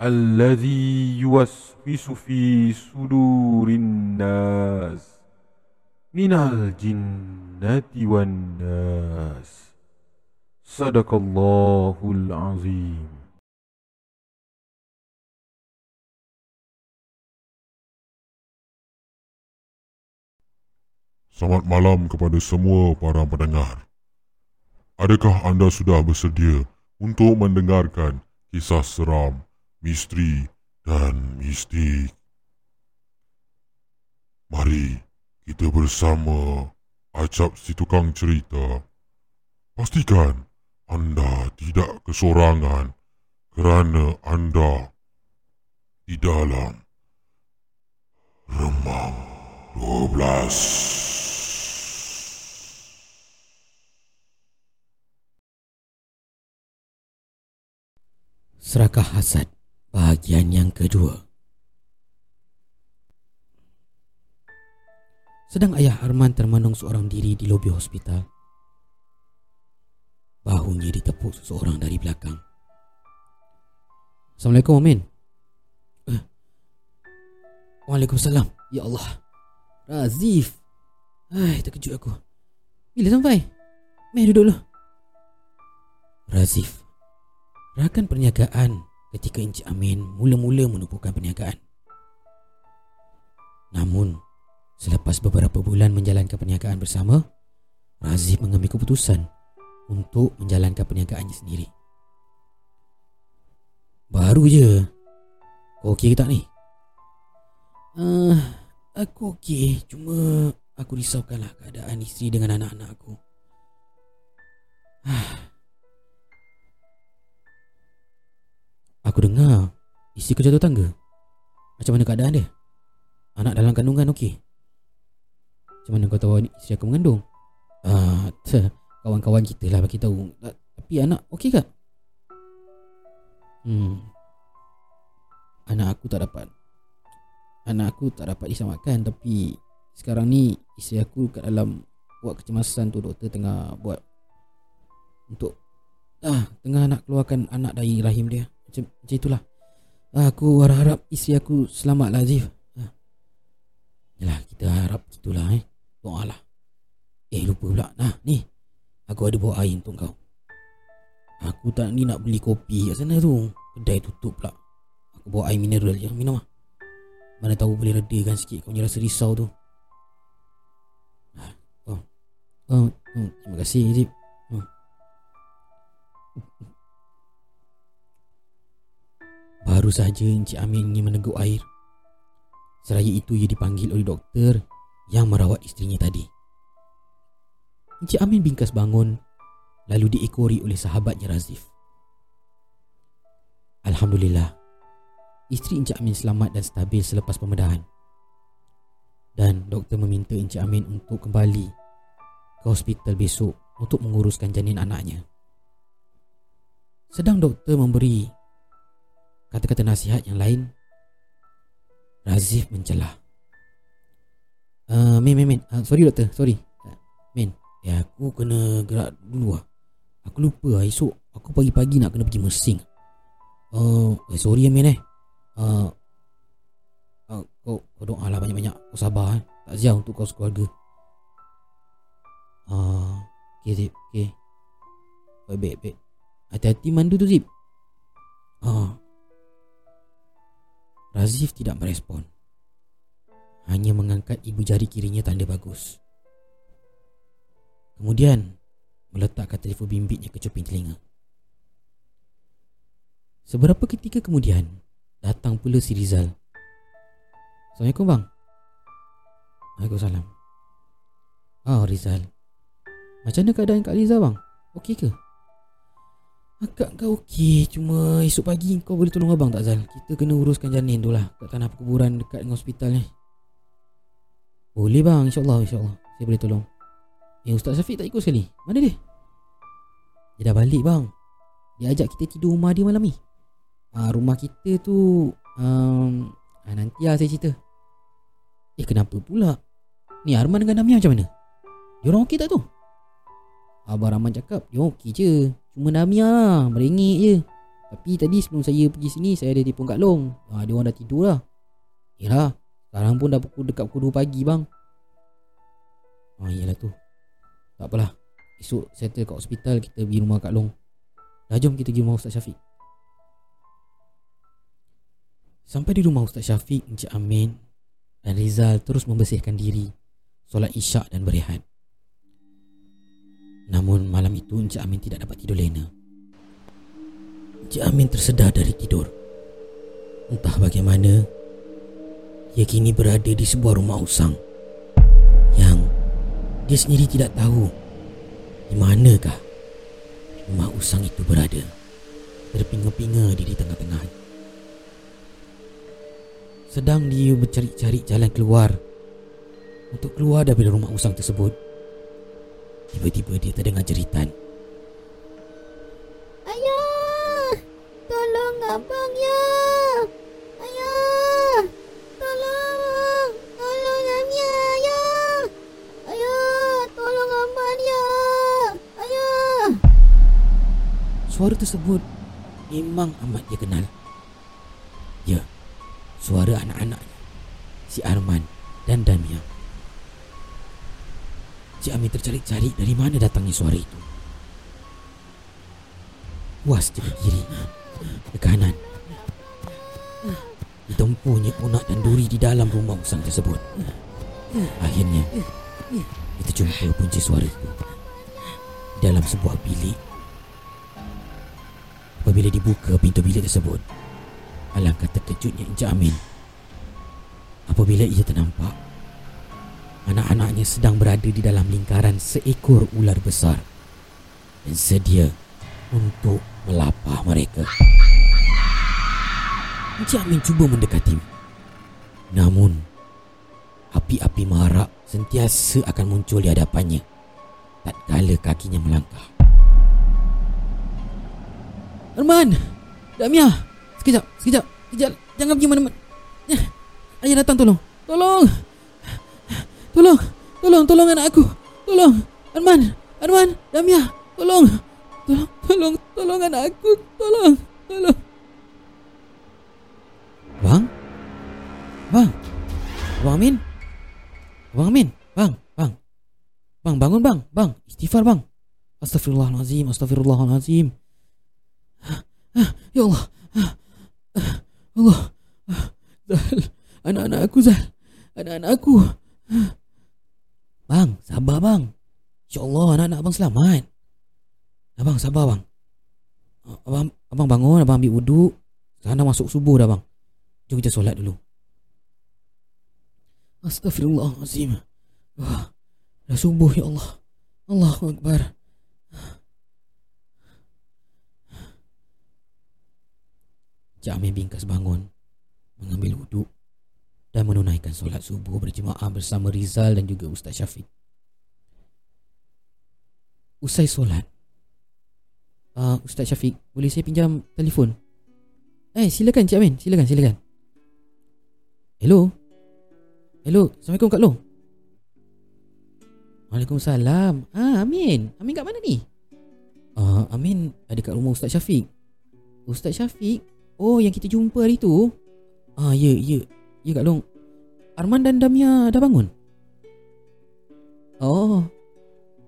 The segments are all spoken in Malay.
الذي يوسوس في صدور الناس من الجنة والناس صدق الله العظيم Selamat malam kepada semua para pendengar. Adakah anda sudah bersedia untuk mendengarkan kisah seram, Misteri dan mistik? Mari kita bersama Acap si tukang cerita. Pastikan anda tidak kesorangan kerana anda di dalam Remang 12. Serakah Hasad Bahagian yang kedua. Sedang ayah Arman termenung seorang diri di lobi hospital. Bahunya ditepuk seseorang dari belakang. Assalamualaikum Amin. Eh. Waalaikumsalam. Ya Allah. Razif. Hai, terkejut aku. Bila sampai? Meh duduk dulu Razif. Rakan perniagaan ketika Encik Amin mula-mula menubuhkan perniagaan. Namun, selepas beberapa bulan menjalankan perniagaan bersama, Razif mengambil keputusan untuk menjalankan perniagaannya sendiri. Baru je. Kau okey ke tak ni? Uh, aku okey. Cuma aku risaukanlah keadaan isteri dengan anak-anak aku. Aku dengar Isi kau jatuh tangga Macam mana keadaan dia? Anak dalam kandungan okey? Macam mana kau tahu isteri aku mengandung? Ah, uh, kawan-kawan kita lah bagi tahu. Tapi anak okey tak? Hmm. Anak aku tak dapat. Anak aku tak dapat diselamatkan tapi sekarang ni isteri aku kat dalam buat kecemasan tu doktor tengah buat untuk ah tengah nak keluarkan anak dari rahim dia macam, itulah. Aku harap-harap isteri aku selamat lah Azif ha. Yalah kita harap itulah eh. Doa lah Eh lupa pula. Nah ni. Aku ada bawa air untuk kau. Aku tak ni nak beli kopi kat sana tu. Kedai tutup pula. Aku bawa air mineral je Minum lah. Mana tahu boleh redakan sikit. Kau rasa risau tu. Oh. Oh. Oh. Terima kasih Azif oh. Baru saja Encik Amin ingin meneguk air. Seraya itu ia dipanggil oleh doktor Yang merawat isterinya tadi. Encik Amin bingkas bangun Lalu diekori oleh sahabatnya Razif. Alhamdulillah Isteri Encik Amin selamat dan stabil selepas pembedahan. Dan doktor meminta Encik Amin untuk kembali Ke hospital besok Untuk menguruskan janin anaknya. Sedang doktor memberi kata-kata nasihat yang lain Razif mencelah. Uh, Min, Min, Min. Uh, Sorry doktor, sorry. Min, ya aku kena gerak dulu lah Aku lupa lah esok Aku pagi-pagi nak kena pergi mersing. Uh, eh, Sorry ya Min eh. Uh, uh, kau, kau doa lah banyak-banyak. Kau sabar eh. Tak siap untuk kau sekeluarga. Uh, Okay Zip, okay Baik, baik, baik. Hati-hati mandu tu Zip. Uh, Razif tidak merespon. Hanya mengangkat ibu jari kirinya tanda bagus. Kemudian Meletakkan telefon bimbitnya ke cuping telinga. Seberapa ketika kemudian Datang pula si Rizal. Assalamualaikum bang. Waalaikumsalam. Oh Rizal. Macam mana keadaan Kak Rizal bang? Okey ke? Akak kau okey Cuma esok pagi kau boleh tolong abang tak Zal? Kita kena uruskan janin tu lah Kat tanah perkuburan dekat dengan hospital ni. Boleh bang. InsyaAllah InsyaAllah. Saya boleh tolong. Eh Ustaz Syafiq tak ikut sekali? Mana dia? Dia dah balik bang. Dia ajak kita tidur rumah dia malam ni. Ha, Rumah kita tu um, ha, Nanti lah saya cerita. Eh kenapa pula? Ni Arman dengan Namia macam mana? Dia orang okey tak tu? Abang Rahman cakap Dia okey je Cuma Namia lah Merengik je. Tapi tadi sebelum saya pergi sini Saya ada telefon Kak Long. Ha, Dia orang dah tidur lah. Yelah Sekarang pun dah pukul dekat pukul 2 pagi bang. Ha iyalah tu. Tak apalah. Esok settle kat hospital Kita pergi rumah Kak Long. Dah jom kita pergi rumah Ustaz Syafiq. Sampai di rumah Ustaz Syafiq Encik Amin Dan Rizal terus membersihkan diri Solat isyak dan berehat Namun malam itu Encik Amin tidak dapat tidur lena. Encik Amin tersedar dari tidur. Entah bagaimana Dia kini berada di sebuah rumah usang Yang Dia sendiri tidak tahu Di manakah Rumah usang itu berada. Terpinga-pinga di tengah-tengah. Sedang dia mencari-cari jalan keluar Untuk keluar daripada rumah usang tersebut Tiba-tiba dia terdengar jeritan Ayah! Tolong abang ya! Ayah! Tolong! Tolong Namia ya! Ayah! Tolong abang ya! Ayah! Suara tersebut Memang amat dia kenal Ya Suara anak-anaknya Si Arman dan Damia Cik Amin tercari-cari dari mana datangnya suara itu. Puas dia berdiri ke kanan. Ditempuhnya punak dan duri di dalam rumah usang tersebut. Akhirnya, kita jumpa punci suara itu dalam sebuah bilik. Apabila dibuka pintu bilik tersebut, alangkah terkejutnya Encik Amin apabila ia ternampak Anak-anaknya sedang berada di dalam lingkaran seekor ular besar dan sedia untuk melapah mereka. Encik Amin cuba mendekati. Namun, api-api marak sentiasa akan muncul di hadapannya tak kala kakinya melangkah. Arman! Damia! Sekejap, sekejap, sekejap. Jangan pergi mana-mana. Ayah datang tolong. Tolong! Tolong, tolong, tolong anak aku. Tolong, Arman, Arman, Damia, tolong. Tolong, tolong, tolong anak aku. Tolong, tolong. Bang? Bang? Bang Amin? Bang Amin? Bang, bang. Bang, bangun bang. Bang, istighfar bang. Astaghfirullahalazim, astaghfirullahalazim. Ya Allah. Allah. Zal. Anak-anak aku Zal. Anak-anak aku. Bang, sabar bang. InsyaAllah anak-anak abang selamat. Abang sabar bang. Abang, abang bangun, abang ambil wuduk. Sekarang dah masuk subuh dah bang. Jom kita solat dulu. Astaghfirullahaladzim. Wah, dah subuh ya Allah. Allahu Akbar. Cik bingkas bangun. Mengambil wuduk dan menunaikan solat subuh berjemaah bersama Rizal dan juga Ustaz Syafiq. Usai solat, uh, Ustaz Syafiq, boleh saya pinjam telefon? Eh, silakan Cik Amin, silakan, silakan. Hello? Hello, Assalamualaikum Kak Long. Waalaikumsalam. Ah, Amin. Amin kat mana ni? Uh, Amin ada kat rumah Ustaz Syafiq. Ustaz Syafiq? Oh, yang kita jumpa hari tu? Ah, ya, ya. Ya Kak Long Arman dan Damia dah bangun? Oh.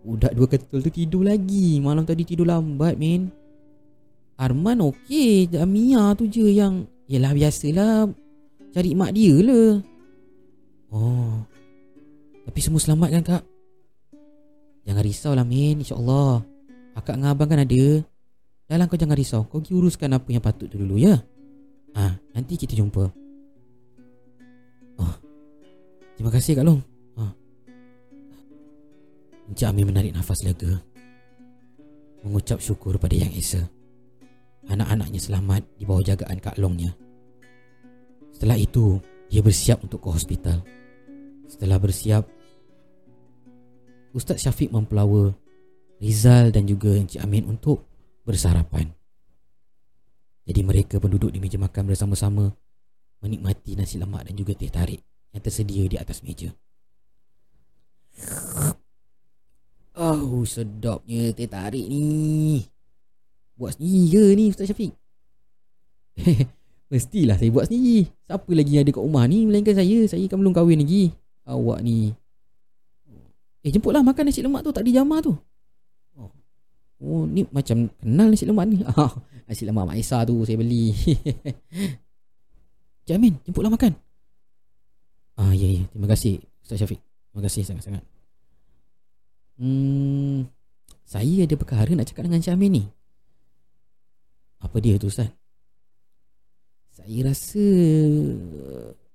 Budak dua ketul tu tidur lagi. Malam tadi tidur lambat min. Arman okey. Damia tu je yang Yelah biasalah Cari mak dia lah Oh. Tapi semua selamat kan kak? Jangan risau lah Min. InsyaAllah. Akak dengan abang kan ada. Dalam kau jangan risau. Kau pergi uruskan apa yang patut tu dulu ya? Ah, Nanti kita jumpa. Terima kasih Kak Long. Ha. Encik Amin menarik nafas lega. Mengucap syukur pada Yang Esa anak-anaknya selamat di bawah jagaan Kak Longnya. Setelah itu, dia bersiap untuk ke hospital. Setelah bersiap, Ustaz Syafiq mempelawa Rizal dan juga Encik Amin untuk bersarapan. Jadi mereka penduduk di meja makan bersama-sama menikmati nasi lemak dan juga teh tarik yang tersedia di atas meja. Oh, sedapnya teh tarik ni. Buat sendiri ke ni Ustaz Syafiq? Mestilah saya buat sendiri. Siapa lagi yang ada kat rumah ni melainkan saya. Saya kan belum kahwin lagi. Awak ni. Eh, jemputlah makan nasi lemak tu. Tak dijamah tu. Oh. oh, ni macam kenal nasi lemak ni. Nasi lemak Mak Isa tu saya beli. Cik Amin, jemputlah makan. Ah, ya, ya. Terima kasih Ustaz Syafiq. Terima kasih sangat-sangat. Hmm, saya ada perkara nak cakap dengan Amin ni. Apa dia tu Ustaz? Saya rasa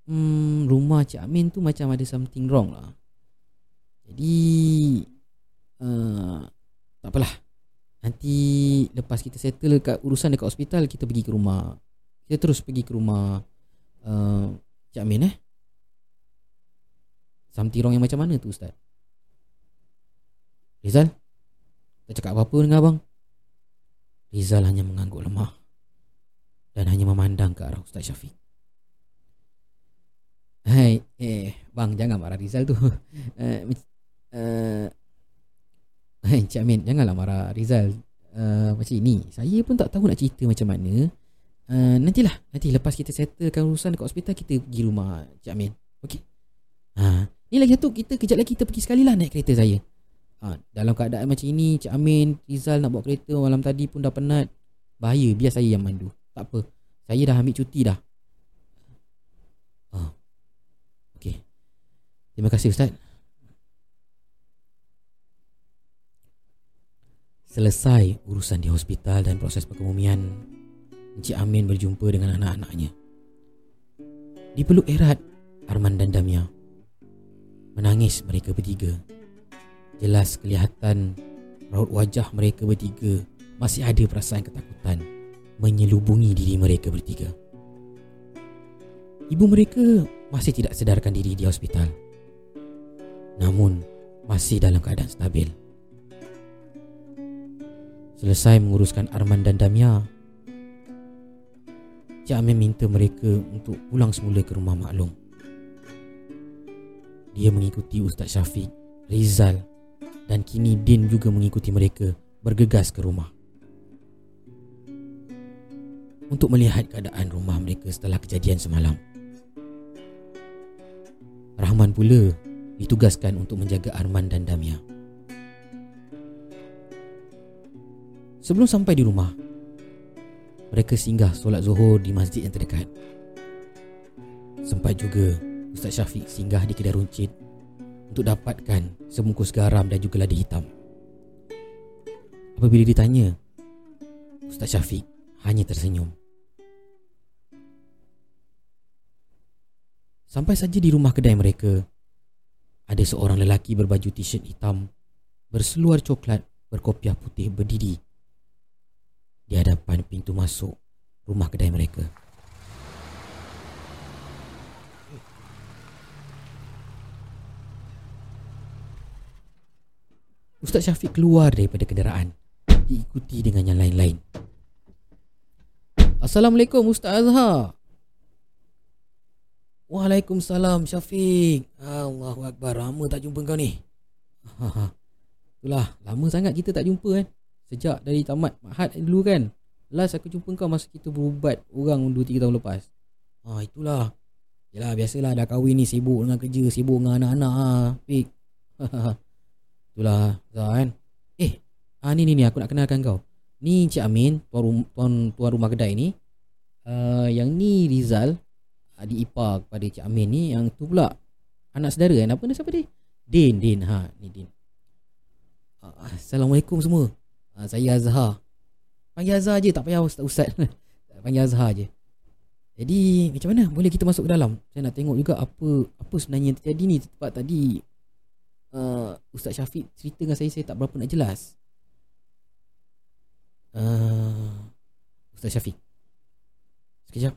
hmm, rumah Cik Amin tu macam ada something wrong lah. Jadi uh, tak apalah. Nanti lepas kita settle dekat urusan dekat hospital kita pergi ke rumah. Kita terus pergi ke rumah uh, Cik Amin eh. Something wrong yang macam mana tu Ustaz? Rizal? Tak cakap apa-apa dengan abang? Rizal hanya mengangguk lemah dan hanya memandang ke arah Ustaz Syafiq. Hai, eh, bang jangan marah Rizal tu. Uh, uh, Cik Amin, janganlah marah Rizal uh, macam ini. Saya pun tak tahu nak cerita macam mana. Uh, nantilah, nanti lepas kita settlekan urusan dekat hospital, kita pergi rumah Cik Amin. Okey? Ha, ni lagi satu, kita kejap lagi kita pergi sekali lah naik kereta saya. Ha, dalam keadaan macam ini, Cik Amin, Rizal nak bawa kereta malam tadi pun dah penat. Bahaya, biar saya yang mandu. Tak apa, saya dah ambil cuti dah. Ha. Okey. Terima kasih Ustaz. Selesai urusan di hospital dan proses perkemumian, Encik Amin berjumpa dengan anak-anaknya. Dipeluk erat Arman dan Damia. Menangis mereka bertiga. Jelas kelihatan raut wajah mereka bertiga masih ada perasaan ketakutan menyelubungi diri mereka bertiga. Ibu mereka masih tidak sedarkan diri di hospital. Namun masih dalam keadaan stabil. Selesai menguruskan Arman dan Damia Cik Amin minta mereka untuk pulang semula ke rumah maklum Dia mengikuti Ustaz Syafiq, Rizal dan kini Din juga mengikuti mereka bergegas ke rumah. Untuk melihat keadaan rumah mereka setelah kejadian semalam. Rahman pula ditugaskan untuk menjaga Arman dan Damia. Sebelum sampai di rumah Mereka singgah solat zuhur di masjid yang terdekat. Sempat juga Ustaz Syafiq singgah di kedai runcit Untuk dapatkan sebungkus garam dan juga lada hitam Apabila ditanya Ustaz Syafiq hanya tersenyum Sampai saja di rumah kedai mereka Ada seorang lelaki berbaju t-shirt hitam Berseluar coklat berkopiah putih berdiri di hadapan pintu masuk rumah kedai mereka. Ustaz Syafiq keluar daripada kenderaan diikuti dengan yang lain-lain. Assalamualaikum Ustaz Azhar. Waalaikumsalam Syafiq. Allahu Akbar. Lama tak jumpa kau ni. Itulah, lama sangat kita tak jumpa kan. Sejak dari tamat Mahat dulu kan Last aku jumpa kau masa kita berubat Orang 2-3 tahun lepas Ah itulah Yalah biasalah dah kahwin ni Sibuk dengan kerja Sibuk dengan anak-anak ha. Pik Itulah Zah kan? Eh ah, Ni ni ni aku nak kenalkan kau. Ni Cik Amin Tuan, rum, tuan, tuan rumah kedai ni. Uh, Yang ni Rizal Adik ipar kepada Cik Amin ni Yang tu pula Anak saudara kan? Apa ni siapa dia? Din Din ha Ni Din. Uh, Assalamualaikum semua. Uh, Saya Azhar. Panggil Azhar je Tak payah ustaz-ustaz Panggil Azhar je. Jadi Macam mana? Boleh kita masuk ke dalam? Saya nak tengok juga Apa Apa sebenarnya yang terjadi ni. Sebab tadi uh, Ustaz Syafiq Cerita dengan saya Saya tak berapa nak jelas. Uh, Ustaz Syafiq. Sekejap.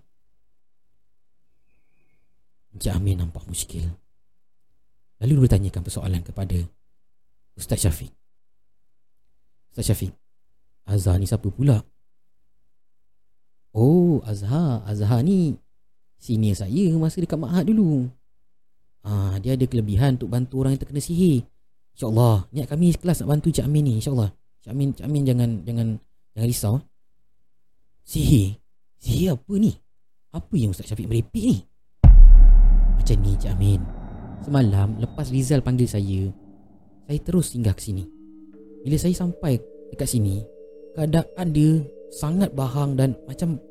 Encik Amin nampak muskil. Lalu bertanyakan persoalan kepada Ustaz Syafiq. Ustaz Syafiq Azhar ni siapa pula? Oh Azhar. Azhar ni Senior saya masa dekat Ma'had dulu ah, Dia ada kelebihan untuk bantu orang yang terkena sihir InsyaAllah Niat kami kelas nak bantu Cik Amin ni InsyaAllah Cik Amin, Cik Amin jangan Jangan jangan risau. Sihir? Sihir apa ni? Apa yang Ustaz Syafiq merepek ni? Macam ni Cik Amin Semalam lepas Rizal panggil saya Saya terus singgah ke sini Bila saya sampai dekat sini Keadaan dia sangat bahang dan macam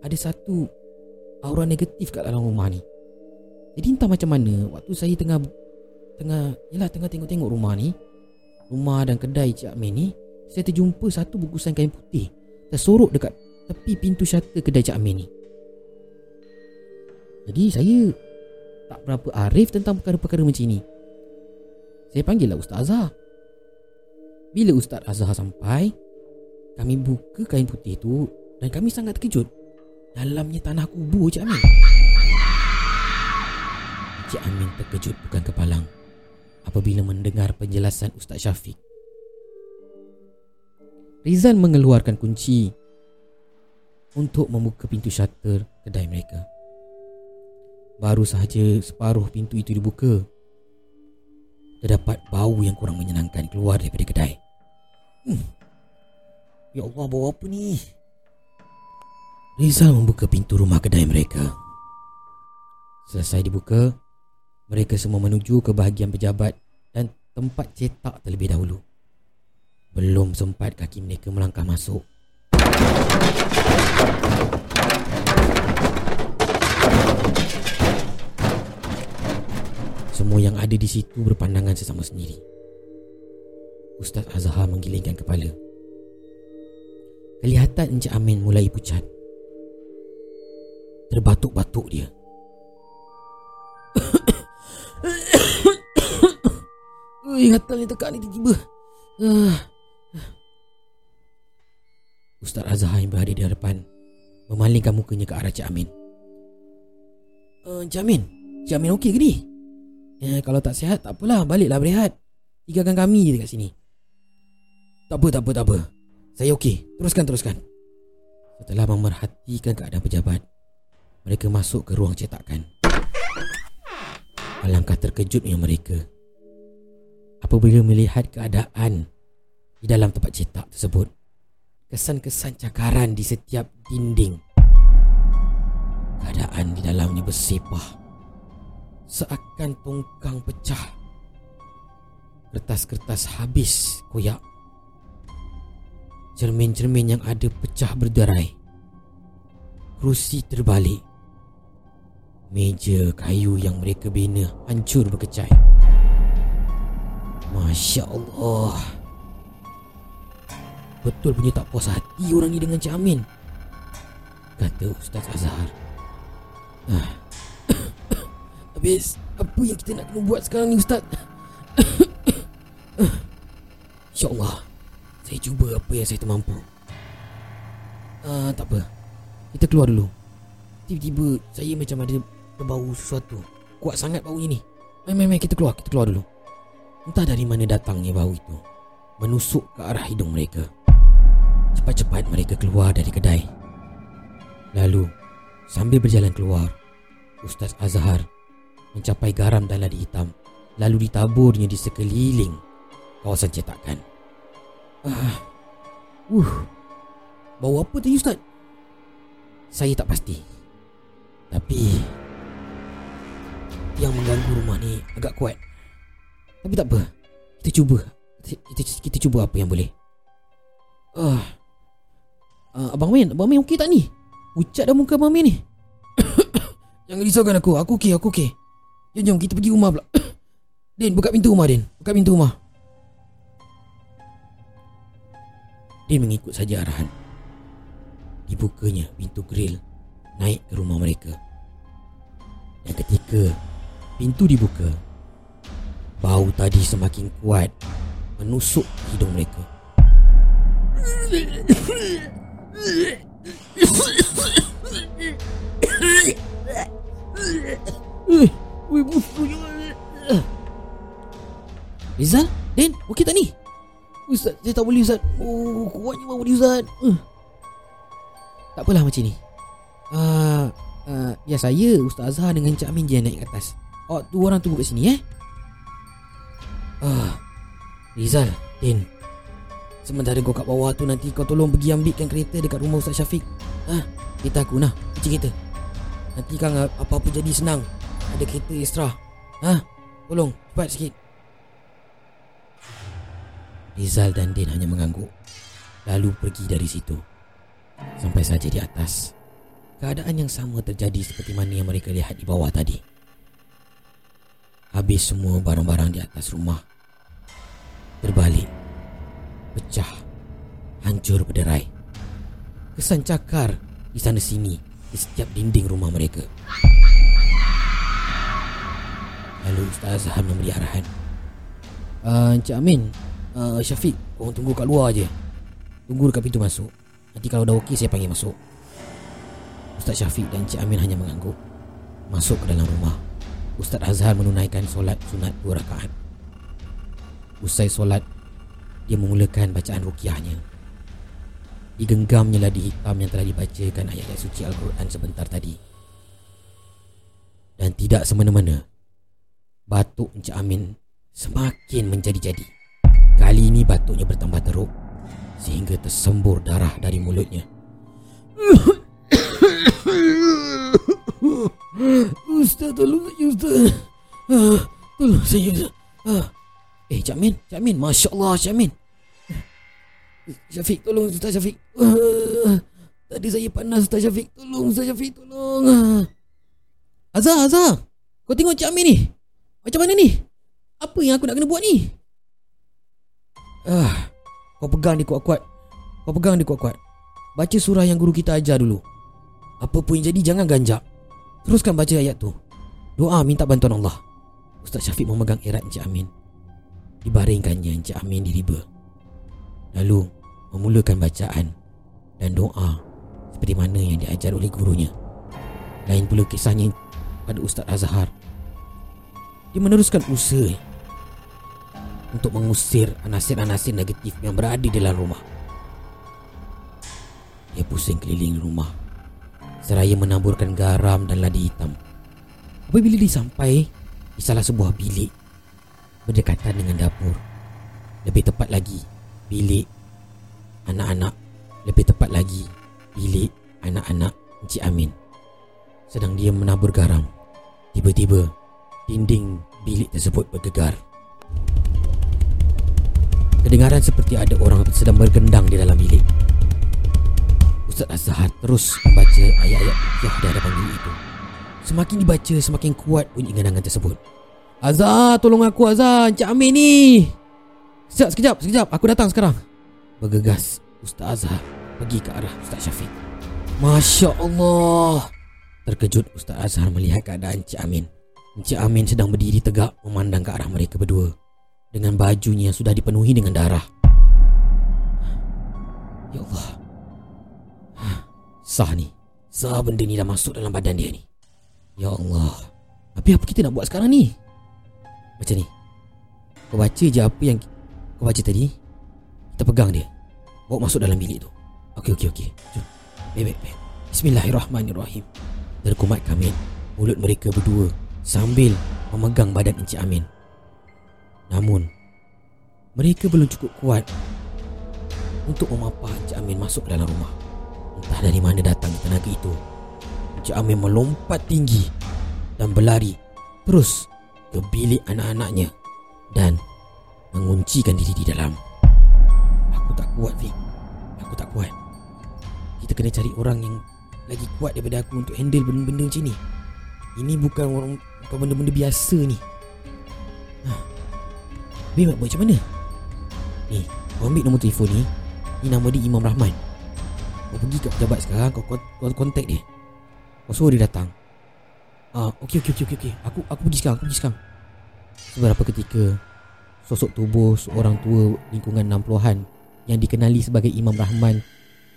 Ada satu aura negatif kat dalam rumah ni Jadi entah macam mana Waktu saya tengah Tengah Yelah tengah tengok-tengok rumah ni Rumah dan kedai Cik Amin ni Saya terjumpa satu bungkusan kain putih Tersorok dekat tepi pintu shutter kedai Cik Amin ni. Jadi saya Tak berapa arif tentang perkara-perkara macam ni. Saya panggil lah Ustaz Azhar. Bila Ustaz Azhar sampai Kami buka kain putih tu Dan kami sangat terkejut. Dalamnya tanah kubur Cik Amin Cik Amin terkejut bukan kepalang Apabila mendengar penjelasan Ustaz Syafiq Rizal mengeluarkan kunci Untuk membuka pintu shutter kedai mereka Baru sahaja separuh pintu itu dibuka Terdapat bau yang kurang menyenangkan keluar daripada kedai hmm. Ya Allah bau apa ni Rizal membuka pintu rumah kedai mereka. Selesai dibuka, mereka semua menuju ke bahagian pejabat dan tempat cetak terlebih dahulu. Belum sempat kaki mereka melangkah masuk. Semua yang ada di situ berpandangan sesama sendiri. Ustaz Azhar menggilingkan kepala. Kelihatan Encik Amin mulai pucat. Terbatuk-batuk dia Gatal ni tekak ni tiba-tiba? Uh. Ustaz Azhar yang berada di hadapan Memalingkan mukanya ke arah Cik Amin. Uh, Cik Amin? Cik Amin okey ke ni? Eh, kalau tak sihat tak apalah. Baliklah berehat. Tinggalkan kami je dekat sini. Tak apa, tak apa, tak apa. Saya okey. Teruskan, teruskan. Setelah memerhatikan keadaan pejabat mereka masuk ke ruang cetakan. Alangkah terkejutnya mereka apabila melihat keadaan di dalam tempat cetak tersebut. Kesan-kesan cakaran di setiap dinding. Keadaan di dalamnya bersepah. Seakan tongkang pecah. Kertas-kertas habis koyak. Cermin-cermin yang ada pecah berderai. Kerusi terbalik Meja kayu yang mereka bina hancur berkecai. Masya Allah. Betul punya tak puas hati orang ni dengan Cik Amin. Kata Ustaz Azhar. Ah. Habis, apa yang kita nak kena buat sekarang ni Ustaz? InsyaAllah, saya cuba apa yang saya termampu. Ah, tak apa. Kita keluar dulu. Tiba-tiba saya macam ada berbau sesuatu Kuat sangat baunya ni main, main, kita keluar, kita keluar dulu Entah dari mana datangnya bau itu Menusuk ke arah hidung mereka Cepat-cepat mereka keluar dari kedai Lalu Sambil berjalan keluar Ustaz Azhar Mencapai garam dan ladi hitam Lalu ditaburnya di sekeliling Kawasan cetakan ah. Uh. Bau apa tu Ustaz? Saya tak pasti Tapi yang mengganggu rumah ni agak kuat. Tapi tak apa. Kita cuba. Kita, kita, kita cuba apa yang boleh. Ah. Uh, Abang Min, Abang Min okey tak ni? Ucat dah muka Abang Min ni. Jangan risaukan aku. Aku okey, aku okey. Jom, jom kita pergi rumah pula. Din, buka pintu rumah, Din. Buka pintu rumah. Din mengikut saja arahan. Dibukanya pintu grill naik ke rumah mereka. Dan ketika Pintu dibuka Bau tadi semakin kuat Menusuk hidung mereka Rizal? Din? Okey tak ni? Ustaz, saya tak boleh Ustaz Oh, kuatnya bau ni Ustaz uh. Tak apalah macam ni uh, uh, Ya saya, Ustaz Azhar dengan Cik Amin je naik ke atas Oh, tu orang tunggu kat sini eh uh, Rizal Din. Sementara kau kat bawah tu Nanti kau tolong pergi ambilkan kereta Dekat rumah Ustaz Syafiq. Ha Kereta aku nah Kunci kereta Nanti kan apa-apa jadi senang Ada kereta extra Ha Tolong Cepat sikit. Rizal dan Din hanya mengangguk. Lalu pergi dari situ. Sampai saja di atas. Keadaan yang sama terjadi seperti mana yang mereka lihat di bawah tadi. Habis semua barang-barang di atas rumah Terbalik. Pecah. Hancur berderai. Kesan cakar di sana sini Di setiap dinding rumah mereka. Lalu Ustaz Azhar memberi arahan. Uh, Encik Amin uh, Syafiq Korang tunggu kat luar je. Tunggu dekat pintu masuk. Nanti kalau dah okey saya panggil masuk. Ustaz Syafiq dan Encik Amin hanya mengangguk. Masuk ke dalam rumah. Ustaz Azhar menunaikan solat sunat dua rakaat Usai solat Dia memulakan bacaan rukiahnya. Digenggamnya ladi hitam yang telah dibacakan ayat-ayat suci Al-Quran sebentar tadi. Dan tidak semena-mena Batuk Encik Amin semakin menjadi-jadi. Kali ini batuknya bertambah teruk Sehingga tersembur darah dari mulutnya. Ustaz tolong Ustaz. Ah, Tolong saya Ustaz. Ah. Eh Cik Amin Cik Amin. Masya Allah Cik Amin. Syafiq tolong Ustaz Syafiq. Ah. Tadi saya panas Ustaz Syafiq. Tolong Ustaz Syafiq tolong. Ah. Azhar Azhar. Kau tengok Cik Amin ni. Macam mana ni? Apa yang aku nak kena buat ni? Ah, Kau pegang dia kuat-kuat. Kau pegang dia kuat-kuat. Baca surah yang guru kita ajar dulu. Apa pun yang jadi jangan ganjak. Teruskan baca ayat tu. Doa minta bantuan Allah. Ustaz Syafiq memegang erat Encik Amin Dibaringkannya Encik Amin di riba. Lalu memulakan bacaan Dan doa Seperti mana yang diajar oleh gurunya. Lain pula kisahnya pada Ustaz Azhar. Dia meneruskan usaha Untuk mengusir anasir-anasir negatif yang berada di dalam rumah. Dia pusing keliling rumah Seraya menaburkan garam dan ladi hitam. Apabila dia sampai Di salah sebuah bilik Berdekatan dengan dapur. Lebih tepat lagi Bilik Anak-anak. Lebih tepat lagi Bilik Anak-anak Encik Amin. Sedang dia menabur garam. Tiba-tiba Dinding bilik tersebut bergegar. Kedengaran seperti ada orang sedang bergendang di dalam bilik. Ustaz Azhar terus membaca ayat-ayat rukyah di hadapan bilik itu. Semakin dibaca semakin kuat bunyi genangan tersebut Azhar tolong aku Azhar. Encik Amin ni. Sekejap sekejap sekejap. Aku datang sekarang. Bergegas Ustaz Azhar. Pergi ke arah Ustaz Syafiq. Masya Allah. Terkejut Ustaz Azhar melihat keadaan Encik Amin. Encik Amin sedang berdiri tegak memandang ke arah mereka berdua. Dengan bajunya yang sudah dipenuhi dengan darah. Ya Allah. Sah ni. Sah benda ni dah masuk dalam badan dia ni. Ya Allah. Tapi apa kita nak buat sekarang ni Macam ni. Kau baca je apa yang Kau baca tadi Kita pegang dia. Bawa masuk dalam bilik tu. Okey okey okey. Jom. Baik baik baik. Bismillahirrahmanirrahim. Terkumat Kamil Mulut mereka berdua Sambil memegang badan Encik Amin. Namun Mereka belum cukup kuat Untuk memapah Encik Amin masuk ke dalam rumah. Entah dari mana datang tenaga itu. Encik Amin melompat tinggi Dan berlari Terus ke bilik anak-anaknya Dan Menguncikan diri di dalam. Aku tak kuat Vic. Aku tak kuat. Kita kena cari orang yang Lagi kuat daripada aku Untuk handle benda-benda macam ni. Ini bukan orang Bukan benda-benda biasa ni. Ha. Nak buat macam mana? Ni Kau ambil nombor telefon ni. Ni nama dia Imam Rahman. Kau pergi kat pejabat sekarang Kau, kau, kau contact dia. Kau suruh dia datang Ah, okey okey okey okey. Okay. Aku aku pergi sekarang, aku pergi sekarang. Beberapa ketika sosok tubuh seorang tua lingkungan 60-an yang dikenali sebagai Imam Rahman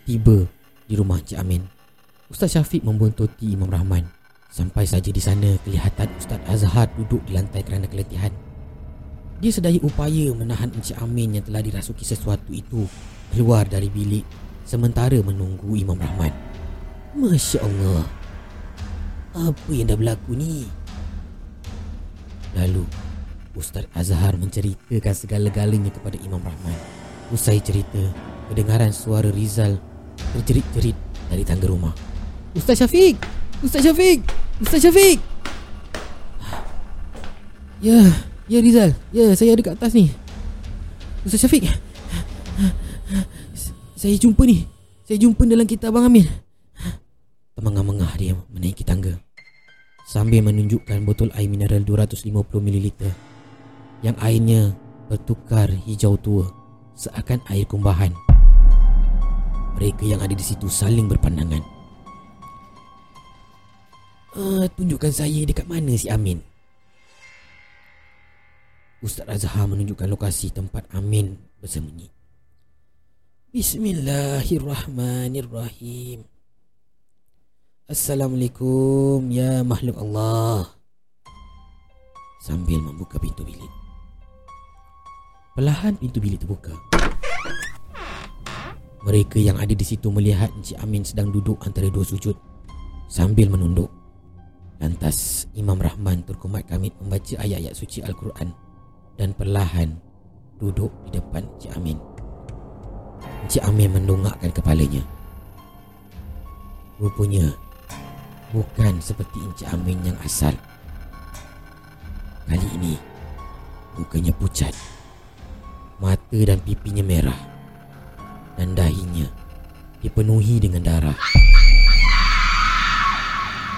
tiba di rumah Encik Amin. Ustaz Syafiq membuntuti Imam Rahman. Sampai saja di sana kelihatan Ustaz Azhar duduk di lantai kerana keletihan. Dia sedaya upaya menahan Encik Amin yang telah dirasuki sesuatu itu keluar dari bilik sementara menunggu Imam Rahman. Masya Allah. Apa yang dah berlaku ni? Lalu Ustaz Azhar menceritakan segala-galanya kepada Imam Rahman. Usai cerita, kedengaran suara Rizal terjerit-jerit dari tangga rumah. Ustaz Syafiq! Ustaz Syafiq! Ustaz Syafiq! Ya, ya Rizal. Ya, saya ada kat atas ni. Ustaz Syafiq. Saya jumpa ni. Saya jumpa dalam kitab Abang Amin. Temangah-mengah dia menaiki tangga. Sambil menunjukkan botol air mineral 250ml yang airnya bertukar hijau tua seakan air kumbahan. Mereka yang ada di situ saling berpandangan. Uh, tunjukkan saya dekat mana si Amin. Ustaz Azhar menunjukkan lokasi tempat Amin bersembunyi. Bismillahirrahmanirrahim. Assalamualaikum ya makhluk Allah. Sambil membuka pintu bilik. Perlahan pintu bilik terbuka. Mereka yang ada di situ melihat Encik Amin sedang duduk antara dua sujud sambil menunduk. Lantas Imam Rahman terkumat kamit membaca ayat-ayat suci Al-Quran dan perlahan duduk di depan Encik Amin. Encik Amin mendongakkan kepalanya. Rupanya bukan seperti Encik Amin yang asal. Kali ini mukanya pucat. Mata dan pipinya merah. Dan dahinya dipenuhi dengan darah.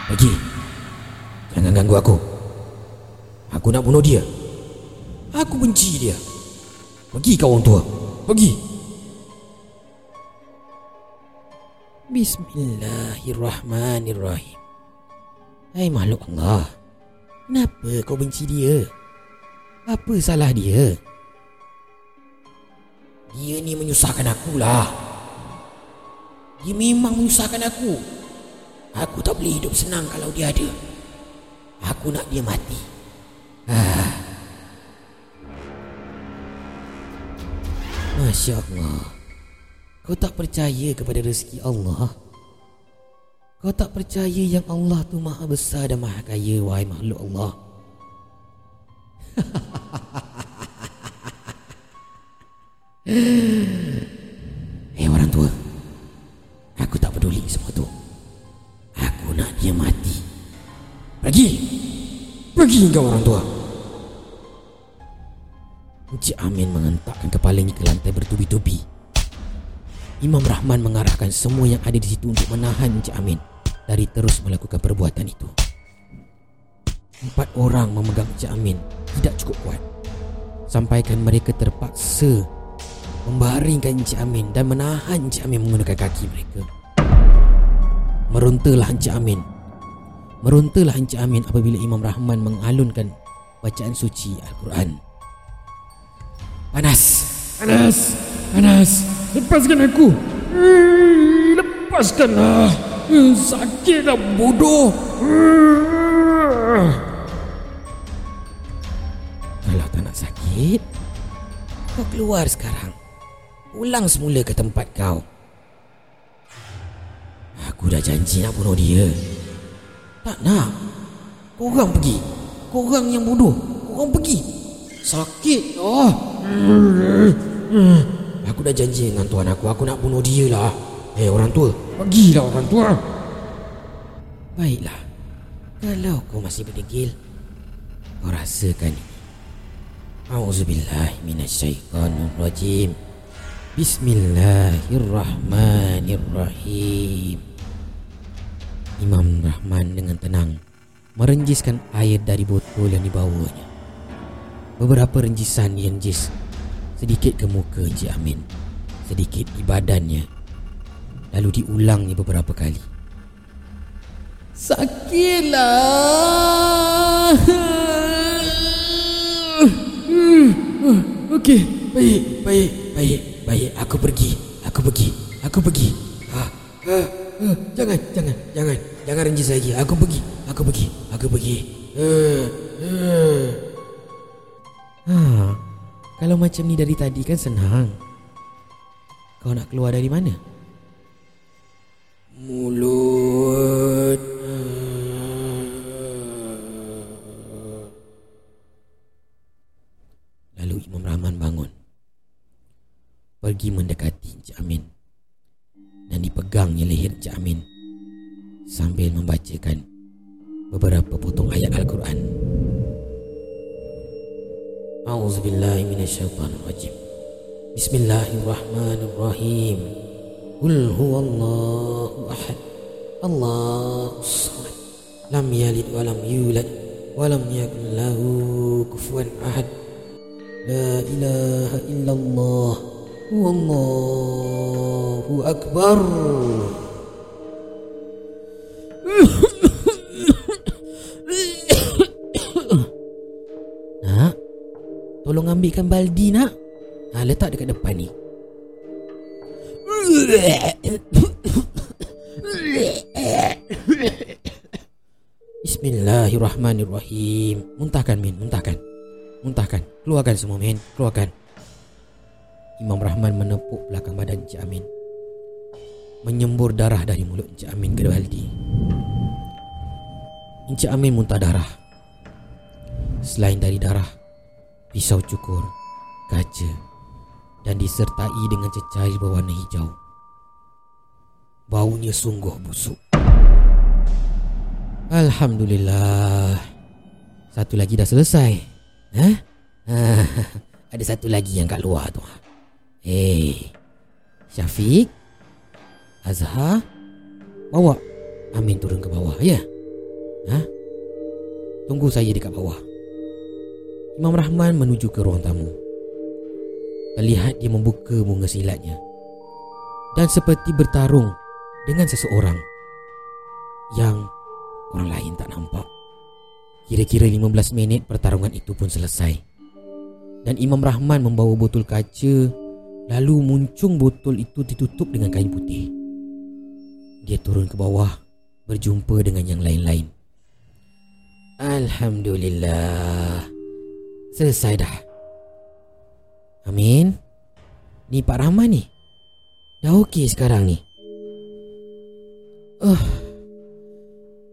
Pergi. Jangan ganggu aku. Aku nak bunuh dia. Aku benci dia. Pergi kau orang tua. Pergi. Bismillahirrahmanirrahim. Hai makhluk Allah. Kenapa kau benci dia? Apa salah dia? Dia ni menyusahkan aku lah. Dia memang menyusahkan aku. Aku tak boleh hidup senang kalau dia ada. Aku nak dia mati. Ah. Masya Allah. Kau tak percaya kepada rezeki Allah? Kau tak percaya yang Allah tu maha besar dan maha kaya, wahai makhluk Allah? Hei orang tua. Aku tak peduli semua tu. Aku nak dia mati. Pergi. Pergi kau orang tua. Encik Amin mengentakkan kepalanya ke lantai bertubi-tubi. Imam Rahman mengarahkan semua yang ada di situ untuk menahan Encik Amin Dari terus melakukan perbuatan itu. Empat orang memegang Encik Amin Tidak cukup kuat. Sampaikan mereka terpaksa Membaringkan Encik Amin Dan menahan Encik Amin menggunakan kaki mereka. Merontalah Encik Amin Merontalah Encik Amin apabila Imam Rahman mengalunkan bacaan suci Al-Quran. Panas. Panas. Panas. Lepaskan aku. Lepaskanlah Eh, Sakitlah bodoh. Eh. Kalau tak nak sakit. Kau keluar sekarang. Pulang semula ke tempat kau. Aku dah janji nak bunuh dia. Tak nak. Korang pergi. Korang yang bodoh. Korang pergi. Sakit oh. Aku dah janji dengan tuan aku. Aku nak bunuh dia lah Eh orang tua. Pergilah orang tua. Baiklah. Kalau kau masih berdegil Kau rasakan ini. A'udzubillah minasyaitanirrajim Bismillahirrahmanirrahim. Imam Rahman dengan tenang Merenjiskan air dari botol yang dibawanya. Beberapa renjisan yenjis Sedikit ke muka Encik Amin Sedikit di badannya Lalu diulangnya beberapa kali Sakitlah Okey, baik, baik, baik, baik. Aku pergi, aku pergi, aku pergi. Ha, ha, ha. Jangan, jangan, jangan, jangan renjis lagi. Aku pergi, aku pergi, aku pergi. Ha, ha. Ha. Kalau macam ni dari tadi kan senang Kau nak keluar dari mana? Semua Min Keluarkan. Imam Rahman menepuk belakang badan Encik Amin. Menyembur darah dari mulut Encik Amin ke baldi Encik Amin muntah darah. Selain dari darah Pisau cukur Kaca Dan disertai dengan cecair berwarna hijau. Baunya sungguh busuk. Alhamdulillah. Satu lagi dah selesai. Ha? ada satu lagi yang kat luar tu. Hei Syafiq Azhar Bawa. Amin turun ke bawah ya? Ha? Tunggu saya dekat bawah. Imam Rahman menuju ke ruang tamu. Terlihat dia membuka bunga silatnya. Dan seperti bertarung Dengan seseorang Yang Orang lain tak nampak. Kira-kira 15 minit pertarungan itu pun selesai Dan Imam Rahman membawa botol kaca Lalu muncung botol itu ditutup dengan kain putih. Dia turun ke bawah Berjumpa dengan yang lain-lain. Alhamdulillah. Selesai dah. Amin. Ni Pak Rahman ni? Dah okey sekarang ni? Uh,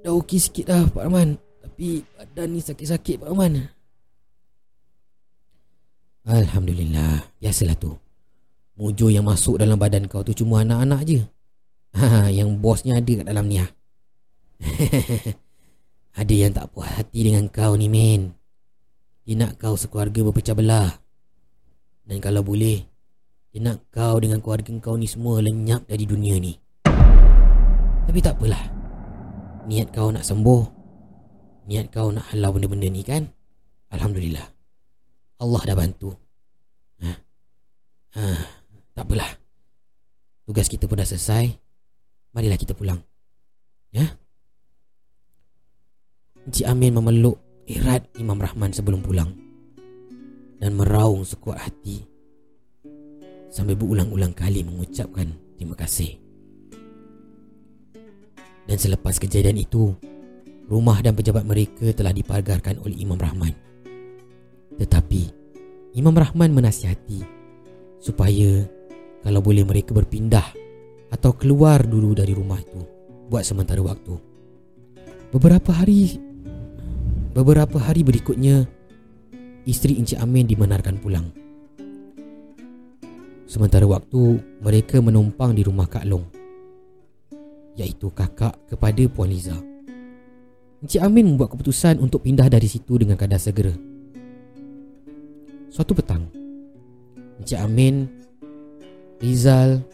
Dah okey sikit dah Pak Rahman. Tapi badan ni sakit-sakit Pak Rahman Alhamdulillah. Biasalah tu. Mujur yang masuk dalam badan kau tu cuma anak-anak je. Ha, Yang bosnya ada kat dalam ni ha. Ada yang tak puas hati dengan kau ni men Dia nak kau sekeluarga berpecah belah. Dan kalau boleh Dia nak kau dengan keluarga kau ni semua lenyap dari dunia ni. Tapi tak apalah. Niat kau nak sembuh. Niat kau nak halau benda-benda ni kan? Alhamdulillah Allah dah bantu. Ha? Ha, Tak apalah. Tugas kita pun dah selesai. Marilah kita pulang. Ya? Encik Amin memeluk erat Imam Rahman sebelum pulang Dan meraung sekuat hati Sambil berulang-ulang kali mengucapkan terima kasih. Dan selepas kejadian itu Rumah dan pejabat mereka telah dipagarkan oleh Imam Rahman Tetapi Imam Rahman menasihati Supaya Kalau boleh mereka berpindah Atau keluar dulu dari rumah itu Buat sementara waktu. Beberapa hari Beberapa hari berikutnya Isteri Encik Amin dibenarkan pulang. Sementara waktu Mereka menumpang di rumah Kak Long Iaitu kakak kepada Puan Liza. Encik Amin membuat keputusan untuk pindah dari situ dengan kadar segera Suatu petang Encik Amin Rizal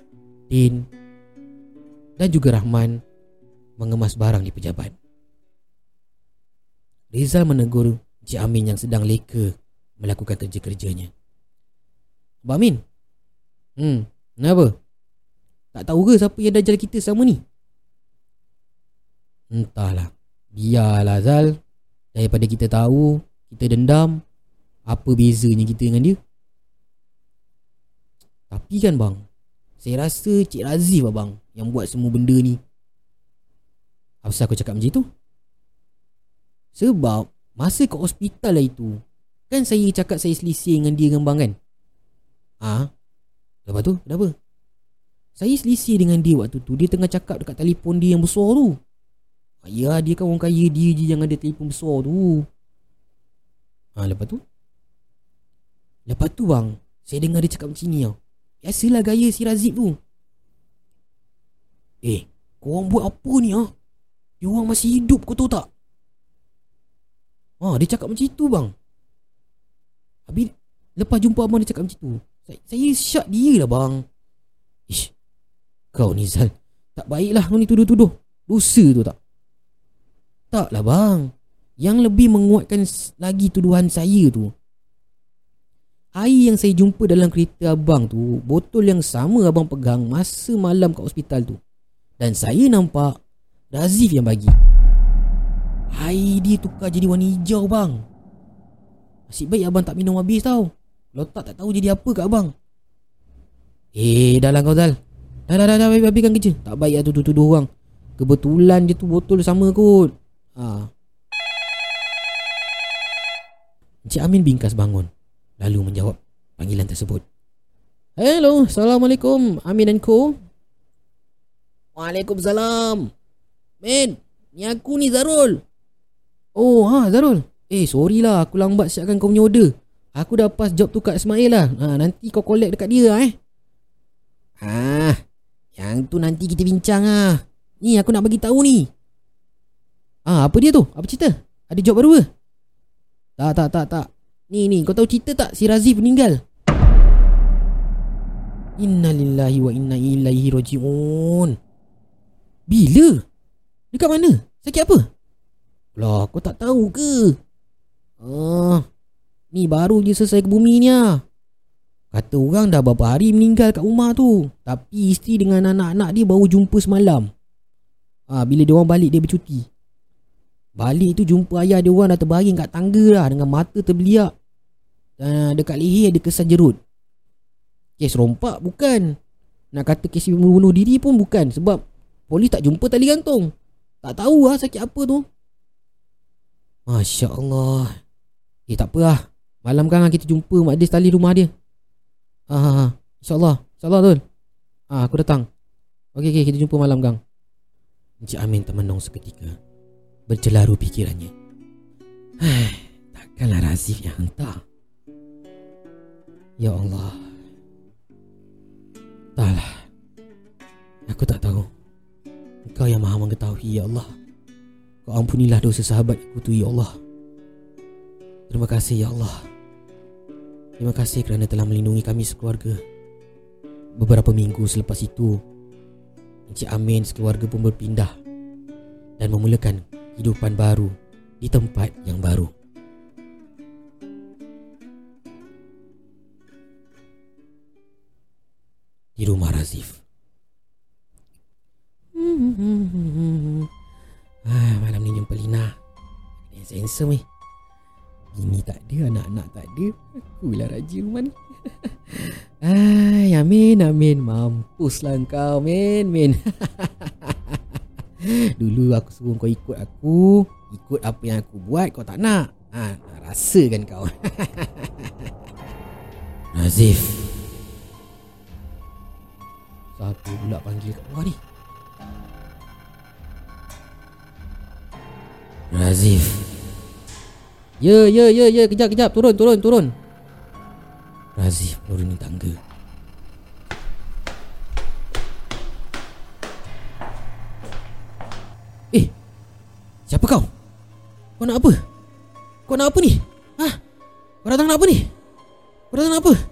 Din Dan juga Rahman Mengemas barang di pejabat Rizal menegur Encik Amin yang sedang leka Melakukan kerja-kerjanya Abang Amin Hmm, kenapa? Tak tahu ke siapa yang dah jalan kita sama ni? Entahlah Biarlah Zal Daripada kita tahu Kita dendam Apa bezanya kita dengan dia? Tapi kan bang Saya rasa Cik Razif abang Yang buat semua benda ni. Apa aku cakap macam tu? Sebab Masa kat hospital lah itu Kan saya cakap saya selisih dengan dia dengan bang kan? Ah, Lepas tu kenapa? Saya selisih dengan dia waktu tu. Dia tengah cakap dekat telefon dia yang besar tu. Ya dia kan orang kaya Dia je yang ada telefon besar tu. Ah, Lepas tu Lepas tu bang Saya dengar dia cakap macam ni tau. Biasalah gaya si Razif tu. Eh Korang buat apa ni ah? Dia orang masih hidup kau tahu tak? Ah, dia cakap macam itu bang. Habis Lepas jumpa abang dia cakap macam tu. Saya, saya syak dia lah bang. Ish Kau ni Zal. Tak baiklah kau ni tuduh-tuduh. Dosa tu tak? Taklah bang. Yang lebih menguatkan lagi tuduhan saya tu Air yang saya jumpa dalam kereta abang tu Botol yang sama abang pegang Masa malam kat hospital tu. Dan saya nampak Razif yang bagi. Air dia tukar jadi warna hijau bang. Nasib baik abang tak minum habis tau. Kalau tak tak tahu jadi apa kat abang. Eh dah lah kau Zal. Dah dah dah, dah habis- habiskan kerja. Tak baik lah tuduh-tuduh orang. Kebetulan dia tu botol sama kot. Ha. Encik Amin bingkas bangun Lalu menjawab panggilan tersebut. Hello Assalamualaikum Amin dan Co Waalaikumsalam. Men Ni aku ni Zarul. Oh ha Zarul. Eh sorry lah Aku lambat siapkan kau punya order. Aku dah pas job tu kat Ismail lah. Ha, Nanti kau collect dekat dia eh. Ah, Yang tu nanti kita bincang ah. Ni aku nak bagi tahu ni. Ah, Apa dia tu? Apa cerita? Ada job baru ke? Tak tak tak tak Ni ni kau tahu cerita tak Si Razif meninggal Innalillahi wa inna ilaihi raji'un Bila? Dekat mana? Sakit apa? Lah kau tak tahu ke? Ah, Ni baru je selesai ke bumi ni ah. Kata orang dah berapa hari meninggal kat rumah tu Tapi isteri dengan anak-anak dia baru jumpa semalam ah, Bila dia orang balik dia bercuti Balik tu jumpa ayah dia orang dah terbaring kat tangga lah Dengan mata terbeliak Dan dekat leher ada kesan jerut. Kes rompak bukan. Nak kata kes bunuh diri pun bukan Sebab polis tak jumpa tali gantung. Tak tahu lah sakit apa tu. Masya Allah Eh tak apa lah. Malam kan kita jumpa Mak Dis tali rumah dia. Ah, ah, ah. InsyaAllah. InsyaAllah Dul ah, Aku datang. Okey okey kita jumpa malam gang. Encik Amin termenung seketika. Bercelaru fikirannya Takkanlah Razif yang hantar Ya Allah. Taklah Aku tak tahu. Engkau yang maha mengetahui Ya Allah. Kau ampunilah dosa sahabat aku tu Ya Allah. Terima kasih Ya Allah. Terima kasih kerana telah melindungi kami sekeluarga. Beberapa minggu selepas itu Encik Amin sekeluarga pun berpindah Dan memulakan kehidupan baru Di tempat yang baru rumah Razif. Ah, Malam ni jumpa Lina. Yang sensor ni Bini tak ada, anak-anak tak ada. Akulah raja rumah ni. Ay, amin, amin. Mampuslah kau, men, men Dulu aku suruh kau ikut aku. Ikut apa yang aku buat, kau tak nak. Ha, Rasakan kau. Nazif Siapa pula panggil kat bawah ni Razif Ya, ya, ya, ya, kejap, kejap, turun, turun, turun Razif menuruni tangga Eh, siapa kau? Kau nak apa? Kau nak apa ni? Ha? Kau datang nak apa ni? Kau datang nak apa?